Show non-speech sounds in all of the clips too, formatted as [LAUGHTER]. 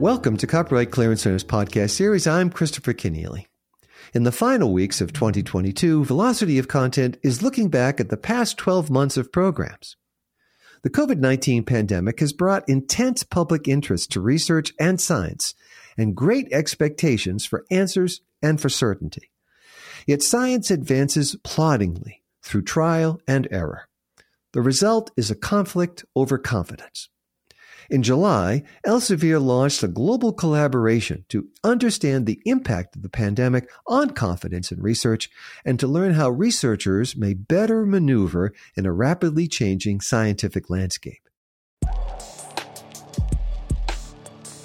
Welcome to Copyright Clearance Center's podcast series. I'm Christopher Kenneally. In the final weeks of 2022, Velocity of Content is looking back at the past 12 months of programs. The COVID 19 pandemic has brought intense public interest to research and science and great expectations for answers and for certainty. Yet science advances ploddingly through trial and error. The result is a conflict over confidence. In July, Elsevier launched a global collaboration to understand the impact of the pandemic on confidence in research and to learn how researchers may better maneuver in a rapidly changing scientific landscape.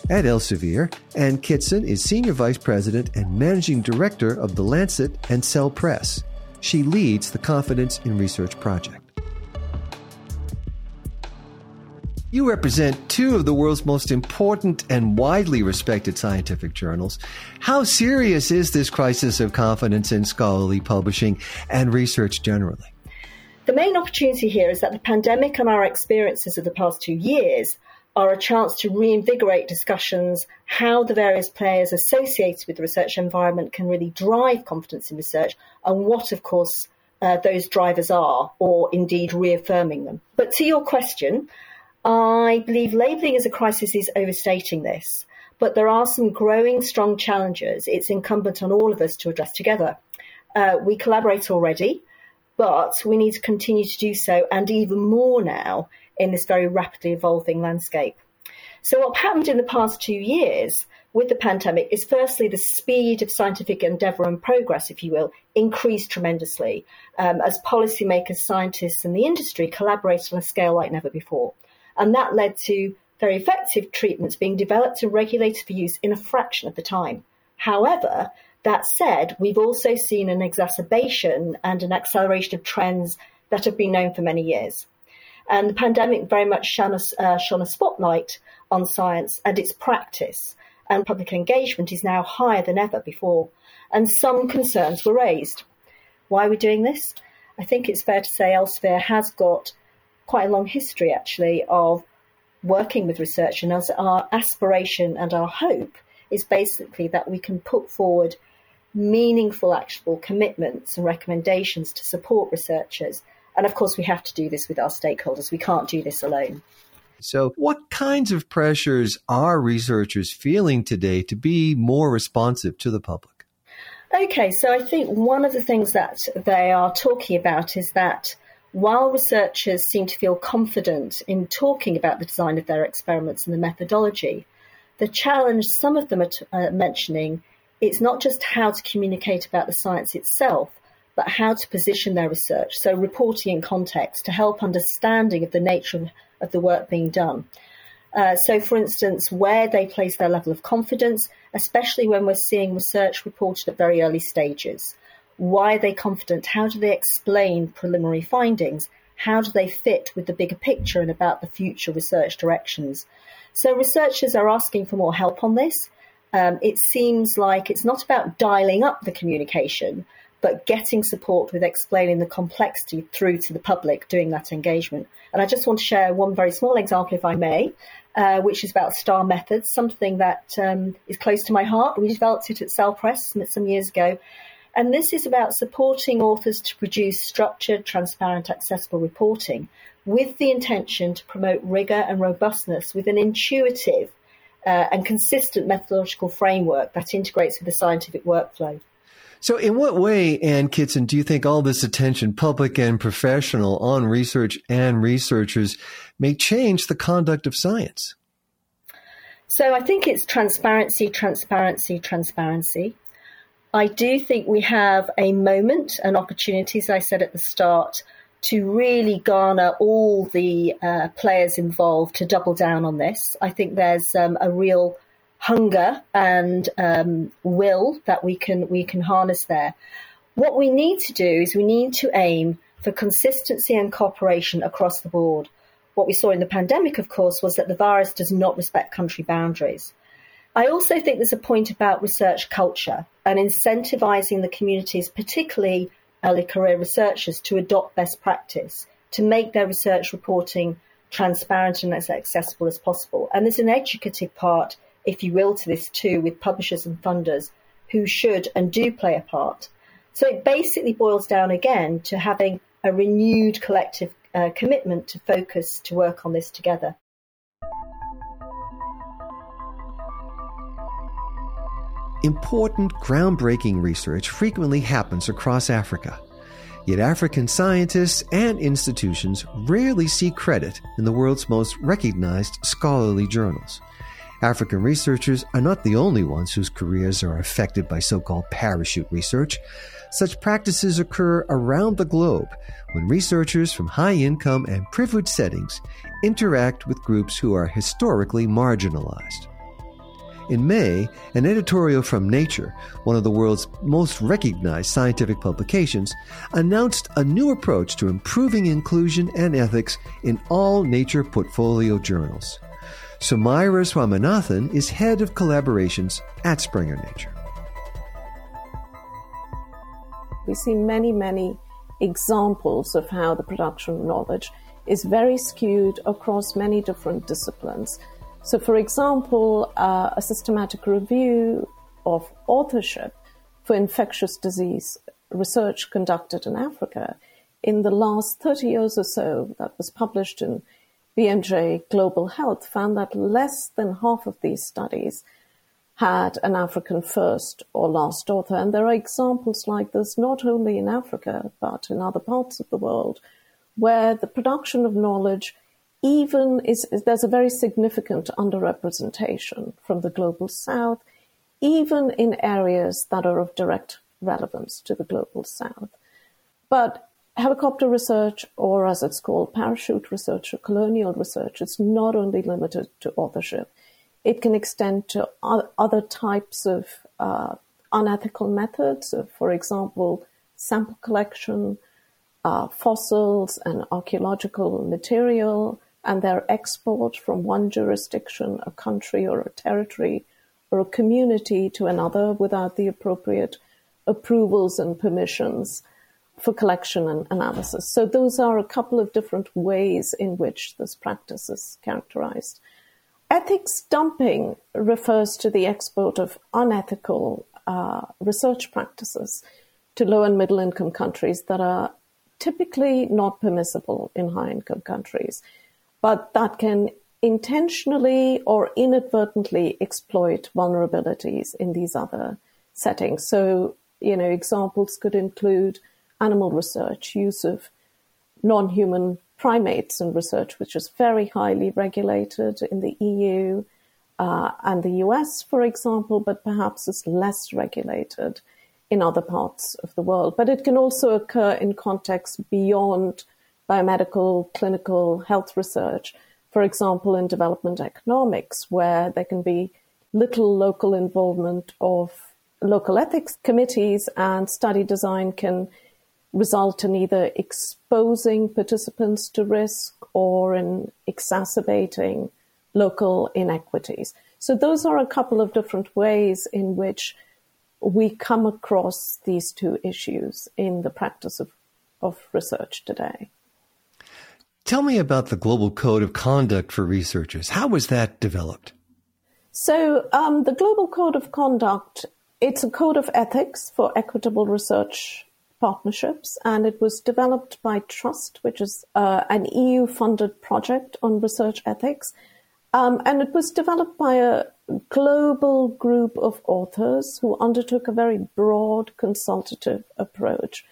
At Elsevier, Ann Kitson is Senior Vice President and Managing Director of The Lancet and Cell Press. She leads the Confidence in Research project. You represent two of the world's most important and widely respected scientific journals. How serious is this crisis of confidence in scholarly publishing and research generally? The main opportunity here is that the pandemic and our experiences of the past two years are a chance to reinvigorate discussions how the various players associated with the research environment can really drive confidence in research and what, of course, uh, those drivers are, or indeed reaffirming them. But to your question, I believe labelling as a crisis is overstating this, but there are some growing strong challenges it's incumbent on all of us to address together. Uh, we collaborate already, but we need to continue to do so and even more now in this very rapidly evolving landscape. So what happened in the past two years with the pandemic is firstly the speed of scientific endeavour and progress, if you will, increased tremendously um, as policymakers, scientists and the industry collaborated on a scale like never before. And that led to very effective treatments being developed and regulated for use in a fraction of the time. However, that said, we've also seen an exacerbation and an acceleration of trends that have been known for many years. And the pandemic very much shone a, uh, shone a spotlight on science and its practice, and public engagement is now higher than ever before. And some concerns were raised. Why are we doing this? I think it's fair to say Elsevier has got quite a long history actually of working with research and as our aspiration and our hope is basically that we can put forward meaningful actionable commitments and recommendations to support researchers. And of course we have to do this with our stakeholders. We can't do this alone. So what kinds of pressures are researchers feeling today to be more responsive to the public? Okay so i think one of the things that they are talking about is that while researchers seem to feel confident in talking about the design of their experiments and the methodology, the challenge some of them are t- uh, mentioning is not just how to communicate about the science itself, but how to position their research, so reporting in context to help understanding of the nature of, of the work being done. Uh, so, for instance, where they place their level of confidence, especially when we're seeing research reported at very early stages. Why are they confident? How do they explain preliminary findings? How do they fit with the bigger picture and about the future research directions? So researchers are asking for more help on this. Um, it seems like it's not about dialing up the communication, but getting support with explaining the complexity through to the public doing that engagement. And I just want to share one very small example, if I may, uh, which is about STAR methods, something that um, is close to my heart. We developed it at Cell Press some years ago, and this is about supporting authors to produce structured, transparent, accessible reporting with the intention to promote rigour and robustness with an intuitive uh, and consistent methodological framework that integrates with the scientific workflow. So, in what way, Ann Kitson, do you think all this attention, public and professional, on research and researchers may change the conduct of science? So, I think it's transparency, transparency, transparency. I do think we have a moment, an opportunity, as I said at the start, to really garner all the uh, players involved to double down on this. I think there's um, a real hunger and um, will that we can we can harness there. What we need to do is we need to aim for consistency and cooperation across the board. What we saw in the pandemic, of course, was that the virus does not respect country boundaries. I also think there's a point about research culture and incentivizing the communities, particularly early career researchers, to adopt best practice, to make their research reporting transparent and as accessible as possible. And there's an educative part if you will, to this too with publishers and funders who should and do play a part. So it basically boils down again to having a renewed collective uh, commitment to focus to work on this together. Important, groundbreaking research frequently happens across Africa. Yet African scientists and institutions rarely see credit in the world's most recognized scholarly journals. African researchers are not the only ones whose careers are affected by so called parachute research. Such practices occur around the globe when researchers from high income and privileged settings interact with groups who are historically marginalized. In May, an editorial from Nature, one of the world's most recognized scientific publications, announced a new approach to improving inclusion and ethics in all Nature portfolio journals. Sowmya Swaminathan is head of collaborations at Springer Nature. We see many, many examples of how the production of knowledge is very skewed across many different disciplines. So, for example, uh, a systematic review of authorship for infectious disease research conducted in Africa in the last 30 years or so, that was published in BMJ Global Health, found that less than half of these studies had an African first or last author. And there are examples like this not only in Africa, but in other parts of the world, where the production of knowledge even is, there's a very significant underrepresentation from the global south, even in areas that are of direct relevance to the global south. But helicopter research, or as it's called, parachute research or colonial research, it's not only limited to authorship. It can extend to other types of uh, unethical methods, for example, sample collection, uh, fossils and archaeological material, and their export from one jurisdiction, a country or a territory or a community to another without the appropriate approvals and permissions for collection and analysis. So those are a couple of different ways in which this practice is characterized. Ethics dumping refers to the export of unethical uh, research practices to low and middle income countries that are typically not permissible in high income countries but that can intentionally or inadvertently exploit vulnerabilities in these other settings. So, you know, examples could include animal research, use of non human primates in research, which is very highly regulated in the EU uh, and the US, for example, but perhaps is less regulated in other parts of the world. But it can also occur in contexts beyond biomedical, clinical health research, for example, in development economics, where there can be little local involvement of local ethics committees and study design can result in either exposing participants to risk or in exacerbating local inequities. So those are a couple of different ways in which we come across these two issues in the practice of, of research today. Tell me about the Global Code of Conduct for Researchers. How was that developed? So, um, the Global Code of Conduct, it's a code of ethics for equitable research partnerships, and it was developed by Trust, which is uh, an EU-funded project on research ethics. Um, and it was developed by a global group of authors who undertook a very broad consultative approach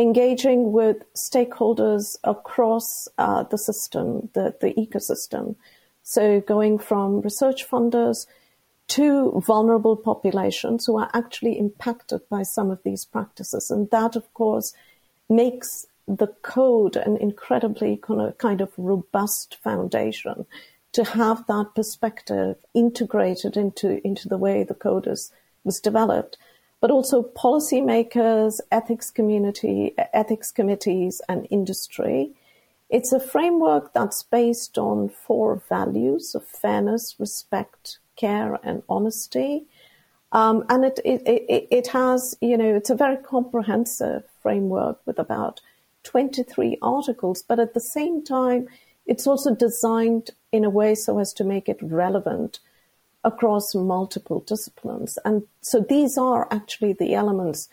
engaging with stakeholders across uh, the system, the, the ecosystem. So going from research funders to vulnerable populations who are actually impacted by some of these practices. And that, of course, makes the code an incredibly kind of, kind of robust foundation to have that perspective integrated into, into the way the code is, was developed but also policymakers, ethics community, ethics committees, and industry. It's a framework that's based on four values of fairness, respect, care, and honesty. Um, and it, it, it, it has, you know, it's a very comprehensive framework with about 23 articles, but at the same time, it's also designed in a way so as to make it relevant across multiple disciplines. And so these are actually the elements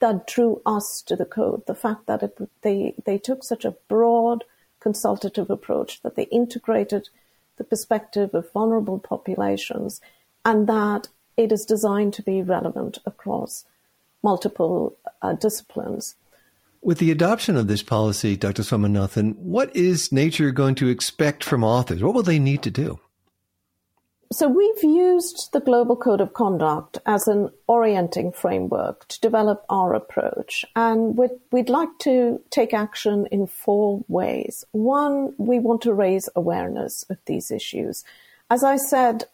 that drew us to the code. The fact that it, they, they took such a broad consultative approach, that they integrated the perspective of vulnerable populations, and that it is designed to be relevant across multiple uh, disciplines. With the adoption of this policy, Dr. Swaminathan, what is nature going to expect from authors? What will they need to do? So we've used the Global Code of Conduct as an orienting framework to develop our approach. And we'd, we'd, like to take action in four ways. One, we want to raise awareness of these issues. As I said,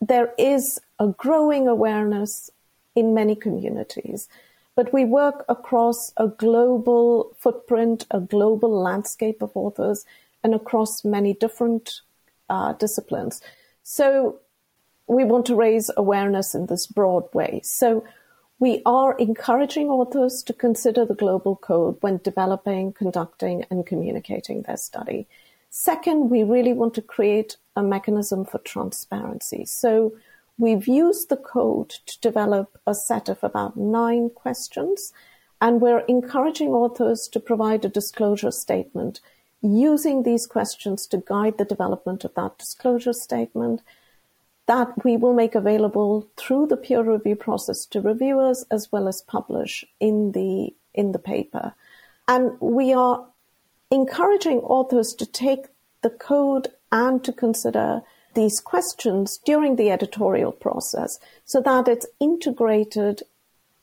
there is a growing awareness in many communities, but we work across a global footprint, a global landscape of authors, and across many different uh, disciplines. So we want to raise awareness in this broad way. So we are encouraging authors to consider the global code when developing, conducting, and communicating their study. Second, we really want to create a mechanism for transparency. So we've used the code to develop a set of about nine questions, and we're encouraging authors to provide a disclosure statement using these questions to guide the development of that disclosure statement that we will make available through the peer review process to reviewers as well as publish in the in the paper. And we are encouraging authors to take the code and to consider these questions during the editorial process so that it's integrated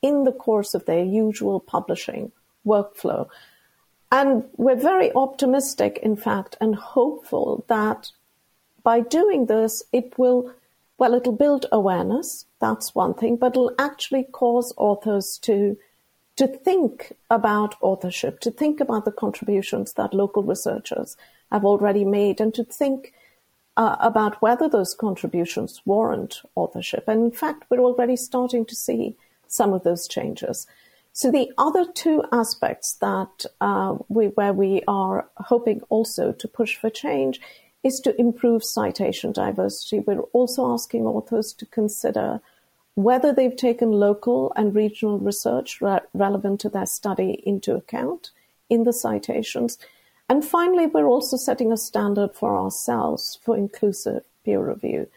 in the course of their usual publishing workflow. And we're very optimistic, in fact, and hopeful that by doing this, it will well, it'll build awareness. That's one thing, but it'll actually cause authors to to think about authorship, to think about the contributions that local researchers have already made, and to think uh, about whether those contributions warrant authorship. And in fact, we're already starting to see some of those changes. So the other two aspects that uh, we, where we are hoping also to push for change is to improve citation diversity. We're also asking authors to consider whether they've taken local and regional research re- relevant to their study into account in the citations. And finally, we're also setting a standard for ourselves for inclusive peer review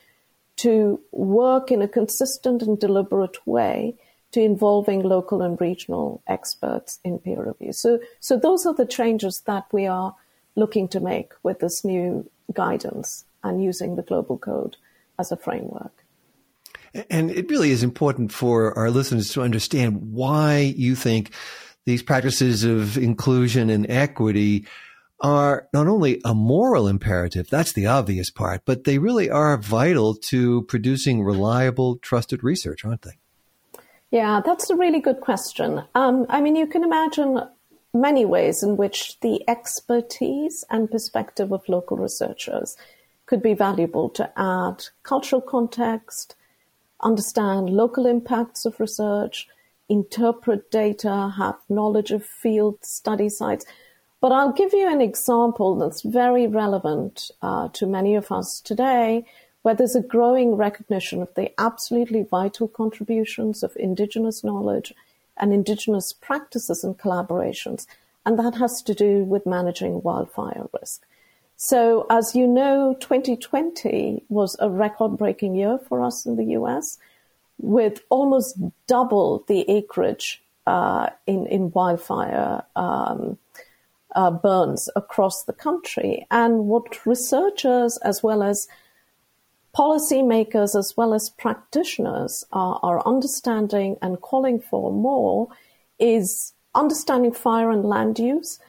to work in a consistent and deliberate way to involving local and regional experts in peer review. So, so those are the changes that we are looking to make with this new guidance and using the global code as a framework. And it really is important for our listeners to understand why you think these practices of inclusion and equity are not only a moral imperative, that's the obvious part, but they really are vital to producing reliable, trusted research, aren't they? Yeah, that's a really good question. Um, I mean, you can imagine many ways in which the expertise and perspective of local researchers could be valuable to add cultural context, understand local impacts of research, interpret data, have knowledge of field study sites. But I'll give you an example that's very relevant uh, to many of us today, where there's a growing recognition of the absolutely vital contributions of Indigenous knowledge and Indigenous practices and collaborations, and that has to do with managing wildfire risk. So, as you know, 2020 was a record breaking year for us in the US, with almost double the acreage uh, in, in wildfire um, uh, burns across the country. And what researchers, as well as policymakers as well as practitioners are, are understanding and calling for more is understanding fire and land use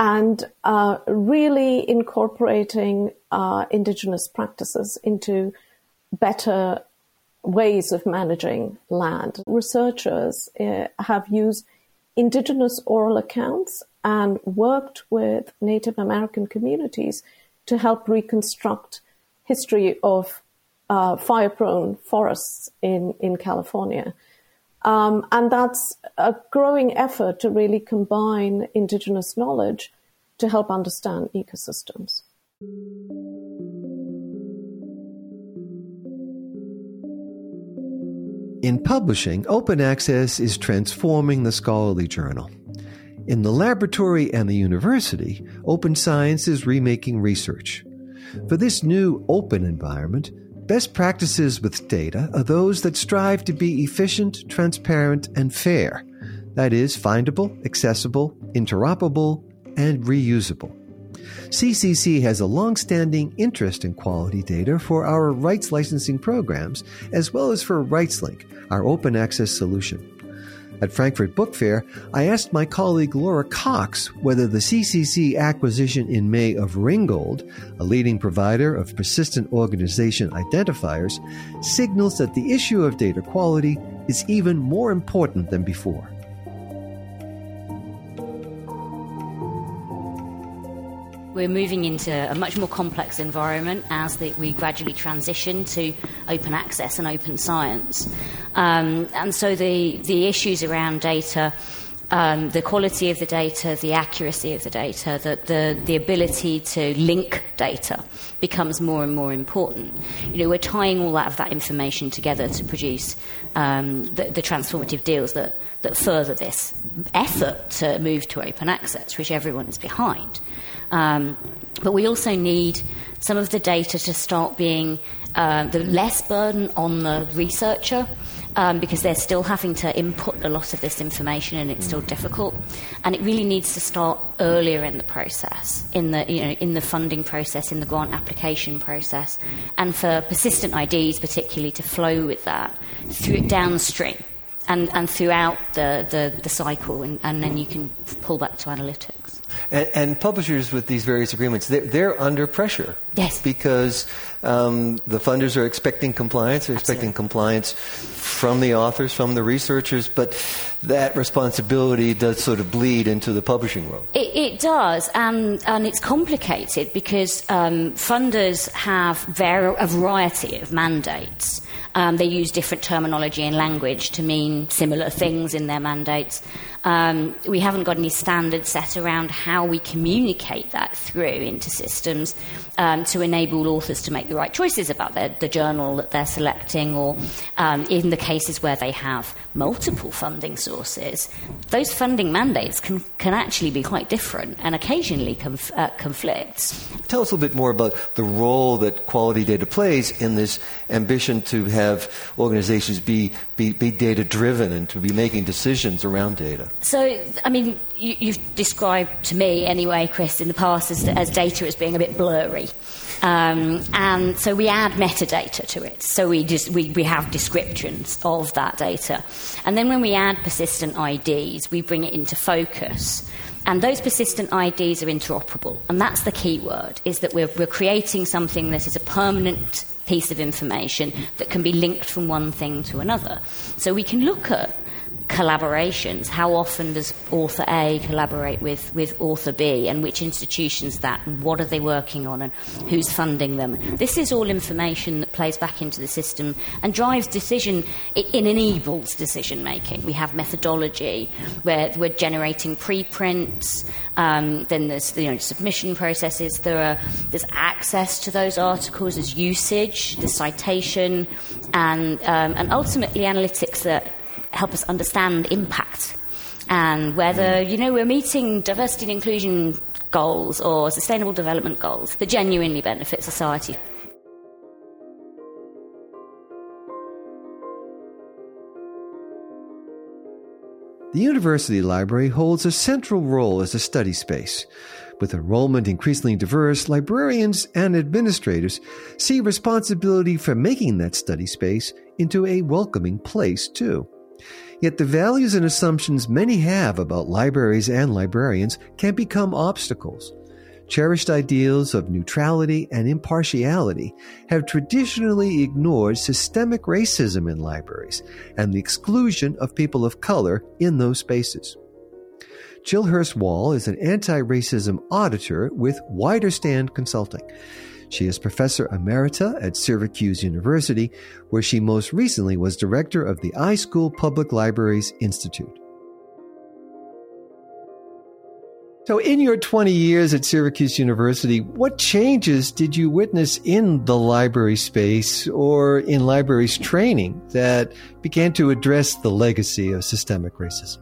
and uh, really incorporating uh, indigenous practices into better ways of managing land. Researchers uh, have used indigenous oral accounts and worked with Native American communities to help reconstruct history of uh, fire prone forests in, in California. Um, and that's a growing effort to really combine indigenous knowledge to help understand ecosystems. In publishing, open access is transforming the scholarly journal. In the laboratory and the university, open science is remaking research. For this new open environment, best practices with data are those that strive to be efficient, transparent, and fair. That is, findable, accessible, interoperable, and reusable. CCC has a long-standing interest in quality data for our rights licensing programs, as well as for RightsLink, our open access solution. At Frankfurt Book Fair, I asked my colleague Laura Cox whether the CCC acquisition in May of Ringgold, a leading provider of persistent organization identifiers, signals that the issue of data quality is even more important than before. We're moving into a much more complex environment as the, we gradually transition to open access and open science. Um, and so the, the issues around data, um, the quality of the data, the accuracy of the data, the, the, the ability to link data becomes more and more important. You know, we're tying all that of that information together to produce um, the, the transformative deals that, that further this effort to move to open access, which everyone is behind. Um, but we also need some of the data to start being uh, the less burden on the researcher. Um, because they're still having to input a lot of this information and it's still difficult. And it really needs to start earlier in the process, in the, you know, in the funding process, in the grant application process, and for persistent IDs particularly to flow with that through downstream and, and throughout the, the, the cycle, and, and then you can pull back to analytics. And, and, publishers with these various agreements, they're, they're under pressure. Yes. Because um, the funders are expecting compliance, they're expecting compliance from the authors, from the researchers, but that responsibility does sort of bleed into the publishing world. It, it does, and, and it's complicated because um, funders have var- a variety of mandates. Um, they use different terminology and language to mean similar things in their mandates. Um, we haven't got any standards set around how we communicate that through into systems um, to enable authors to make the right choices about their, the journal that they're selecting, or um, in the cases where they have multiple funding sources, those funding mandates can, can actually be quite different and occasionally conf- uh, conflicts. Tell us a little bit more about the role that quality data plays in this ambition to have organizations be, be, be data driven and to be making decisions around data. So, I mean, you, have described to me, anyway, Chris, in the past as, as data as being a bit blurry. Um, and so we add metadata to it. So we, just, we, we have descriptions of that data. And then when we add persistent IDs, we bring it into focus. And those persistent IDs are interoperable. And that's the key word, is that we're, we're creating something that is a permanent piece of information that can be linked from one thing to another. So we can look at collaborations. How often does author A collaborate with, with author B, and which institutions that, and what are they working on, and who's funding them? This is all information that plays back into the system and drives decision. It, it enables decision making. We have methodology where we're generating preprints. Um, then there's you know submission processes. There are there's access to those articles, there's usage, the citation, and um, and ultimately analytics that help us understand impact and whether, mm. you know, we're meeting diversity and inclusion goals or sustainable development goals that genuinely benefit society. The University Library holds a central role as a study space. With enrollment increasingly diverse, librarians and administrators see responsibility for making that study space into a welcoming place, too. Yet the values and assumptions many have about libraries and librarians can become obstacles. Cherished ideals of neutrality and impartiality have traditionally ignored systemic racism in libraries and the exclusion of people of color in those spaces. Jill Hurst-Wahl is an anti racism auditor with Wider Stand Consulting. She is professor emerita at Syracuse University, where she most recently was director of the iSchool Public Libraries Institute. So, in your 20 years at Syracuse University, what changes did you witness in the library space or in libraries training that began to address the legacy of systemic racism?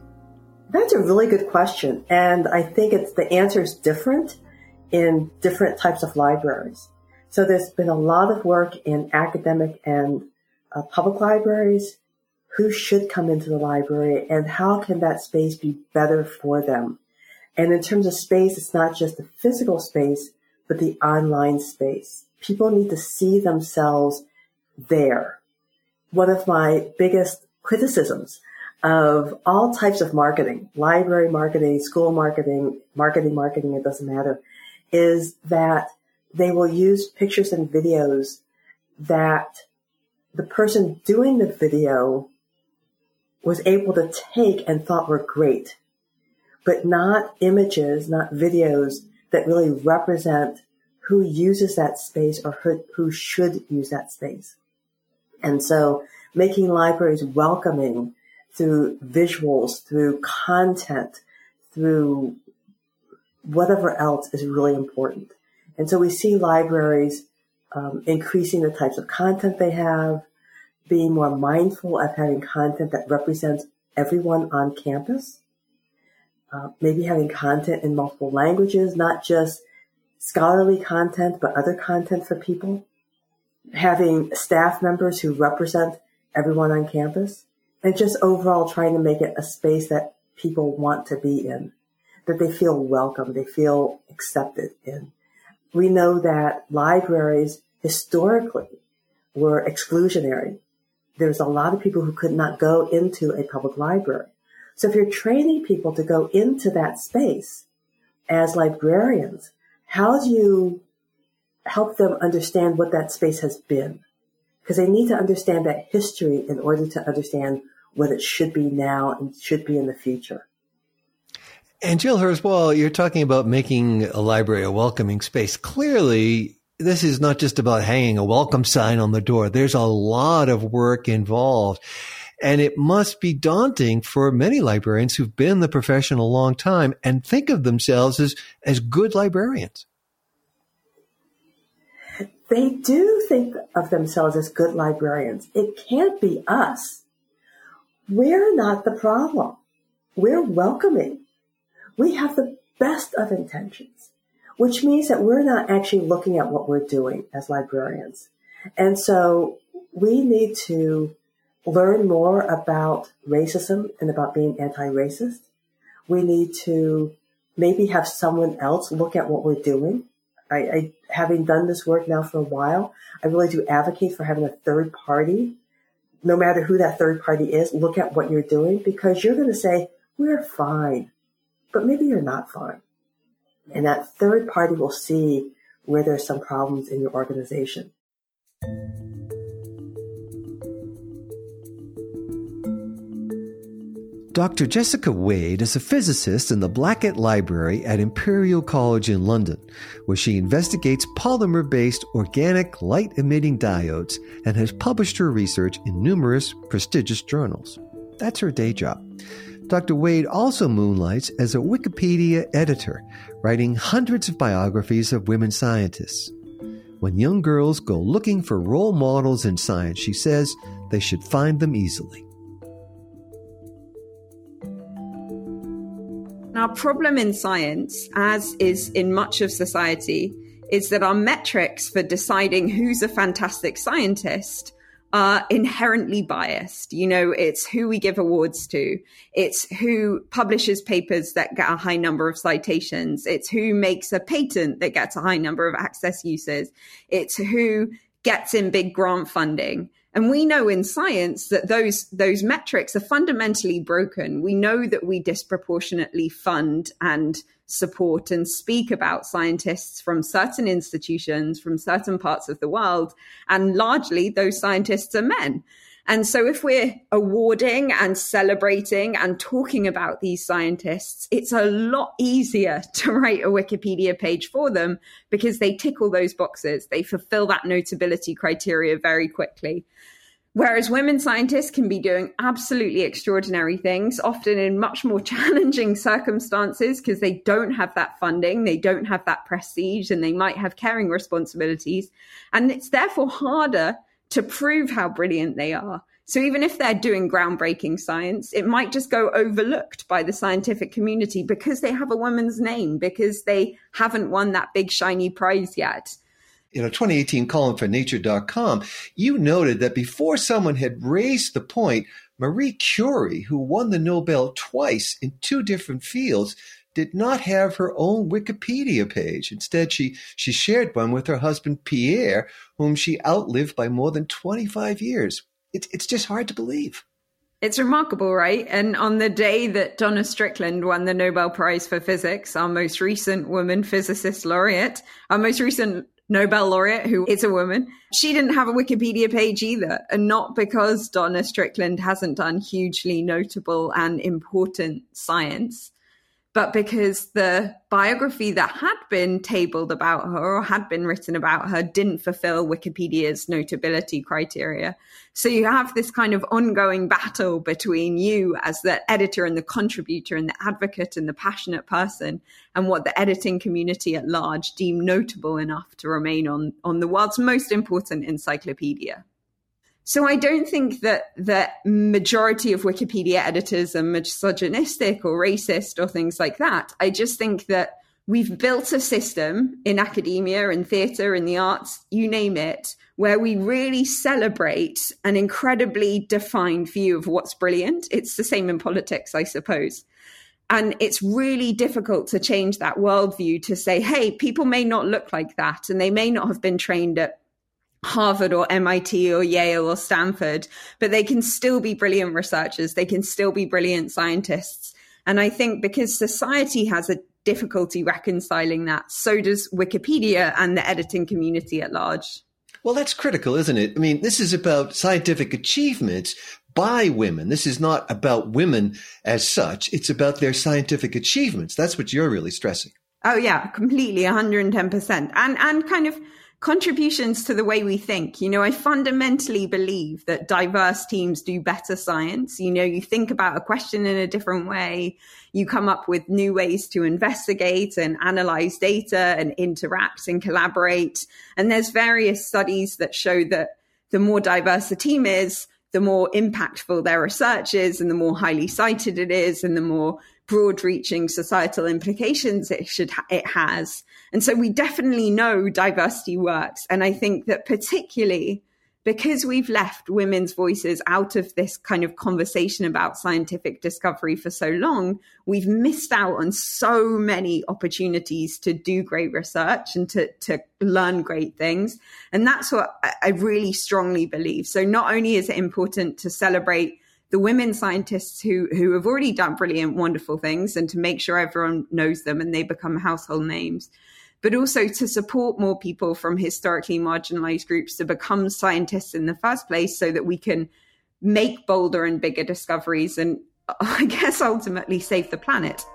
That's a really good question. And I think it's the answer is different in different types of libraries. So there's been a lot of work in academic and uh, public libraries. Who should come into the library and how can that space be better for them? And in terms of space, it's not just the physical space, but the online space. People need to see themselves there. One of my biggest criticisms of all types of marketing, library marketing, school marketing, marketing, marketing, it doesn't matter, is that they will use pictures and videos that the person doing the video was able to take and thought were great but not images, not videos that really represent who uses that space or who, who should use that space. And so making libraries welcoming through visuals, through content, through whatever else is really important. And so we see libraries um, increasing the types of content they have, being more mindful of having content that represents everyone on campus, uh, maybe having content in multiple languages, not just scholarly content, but other content for people. Having staff members who represent everyone on campus and just overall trying to make it a space that people want to be in, that they feel welcome, they feel accepted in. We know that libraries historically were exclusionary. There's a lot of people who could not go into a public library. So if you're training people to go into that space as librarians, how do you help them understand what that space has been? Because they need to understand that history in order to understand what it should be now and should be in the future. And Jill Hurst-Wahl, you're talking about making a library a welcoming space. Clearly, this is not just about hanging a welcome sign on the door. There's a lot of work involved. And it must be daunting for many librarians who've been in the profession a long time and think of themselves as, as good librarians. They do think of themselves as good librarians. It can't be us. We're not the problem. We're welcoming. We have the best of intentions, which means that we're not actually looking at what we're doing as librarians. And so we need to learn more about racism and about being anti-racist. We need to maybe have someone else look at what we're doing. I, I, having done this work now for a while, I really do advocate for having a third party, no matter who that third party is, look at what you're doing because you're going to say, we're fine, but maybe you're not fine. And that third party will see where there's some problems in your organization. Dr. Jessica Wade is a physicist in the Blackett Laboratory at Imperial College in London, where she investigates polymer based organic light emitting diodes and has published her research in numerous prestigious journals. That's her day job. Dr. Wade also moonlights as a Wikipedia editor, writing hundreds of biographies of women scientists. When young girls go looking for role models in science, she says they should find them easily. Our problem in science, as is in much of society, is that our metrics for deciding who's a fantastic scientist are inherently biased. You know, it's who we give awards to. It's who publishes papers that get a high number of citations. It's who makes a patent that gets a high number of access uses. It's who gets in big grant funding. And we know in science that those, those metrics are fundamentally broken. We know that we disproportionately fund and support and speak about scientists from certain institutions, from certain parts of the world. And largely those scientists are men. And so if we're awarding and celebrating and talking about these scientists, it's a lot easier [LAUGHS] to write a Wikipedia page for them because they tick all those boxes. They fulfill that notability criteria very quickly. Whereas women scientists can be doing absolutely extraordinary things, often in much more [LAUGHS] challenging circumstances because they don't have that funding, they don't have that prestige, and they might have caring responsibilities. And it's therefore harder to prove how brilliant they are. So even if they're doing groundbreaking science, it might just go overlooked by the scientific community because they have a woman's name, because they haven't won that big shiny prize yet in a 2018 column for Nature.com, you noted that before someone had raised the point, Marie Curie, who won the Nobel twice in two different fields, did not have her own Wikipedia page. Instead, she, she shared one with her husband Pierre, whom she outlived by more than 25 years. It's, it's just hard to believe. It's remarkable, right? And on the day that Donna Strickland won the Nobel Prize for Physics, our most recent woman physicist laureate, our most recent Nobel laureate who is a woman. She didn't have a Wikipedia page either. And not because Donna Strickland hasn't done hugely notable and important science, but because the biography that had been tabled about her or had been written about her didn't fulfill Wikipedia's notability criteria. So you have this kind of ongoing battle between you as the editor and the contributor and the advocate and the passionate person and what the editing community at large deem notable enough to remain on, on the world's most important encyclopedia. So I don't think that the majority of Wikipedia editors are misogynistic or racist or things like that. I just think that we've built a system in academia and theatre and the arts, you name it, where we really celebrate an incredibly defined view of what's brilliant. It's the same in politics, I suppose. And it's really difficult to change that worldview to say, hey, people may not look like that and they may not have been trained at Harvard or MIT or Yale or Stanford, but they can still be brilliant researchers. They can still be brilliant scientists. And I think because society has a difficulty reconciling that, so does Wikipedia and the editing community at large. Well, that's critical, isn't it? I mean, this is about scientific achievements by women. This is not about women as such. It's about their scientific achievements. That's what you're really stressing. Oh yeah, completely 110%. And and kind of contributions to the way we think. You know, I fundamentally believe that diverse teams do better science. You know, you think about a question in a different way, you come up with new ways to investigate and analyze data and interact and collaborate. And there's various studies that show that the more diverse a team is, the more impactful their research is and the more highly cited it is and the more broad reaching societal implications it should ha- it has and so we definitely know diversity works and i think that particularly because we've left women's voices out of this kind of conversation about scientific discovery for so long, we've missed out on so many opportunities to do great research and to, to learn great things. And that's what I really strongly believe. So not only is it important to celebrate the women scientists who who have already done brilliant, wonderful things, and to make sure everyone knows them and they become household names. But also to support more people from historically marginalized groups to become scientists in the first place so that we can make bolder and bigger discoveries and [LAUGHS] I guess ultimately save the planet.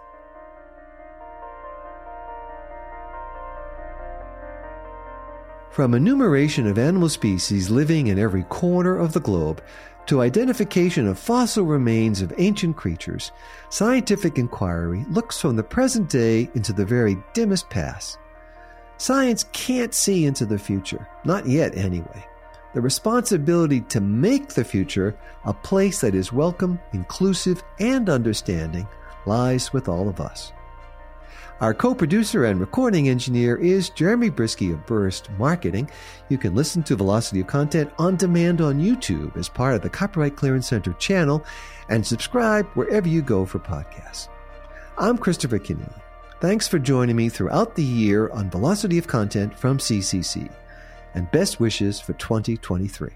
From enumeration of animal species living in every corner of the globe to identification of fossil remains of ancient creatures, scientific inquiry looks from the present day into the very dimmest past. Science can't see into the future, not yet anyway. The responsibility to make the future a place that is welcome, inclusive, and understanding lies with all of us. Our co producer and recording engineer is Jeremy Brieske of Burst Marketing. You can listen to Velocity of Content on demand on YouTube as part of the Copyright Clearance Center channel and subscribe wherever you go for podcasts. I'm Christopher Kenneally. Thanks for joining me throughout the year on Velocity of Content from CCC, and best wishes for 2023.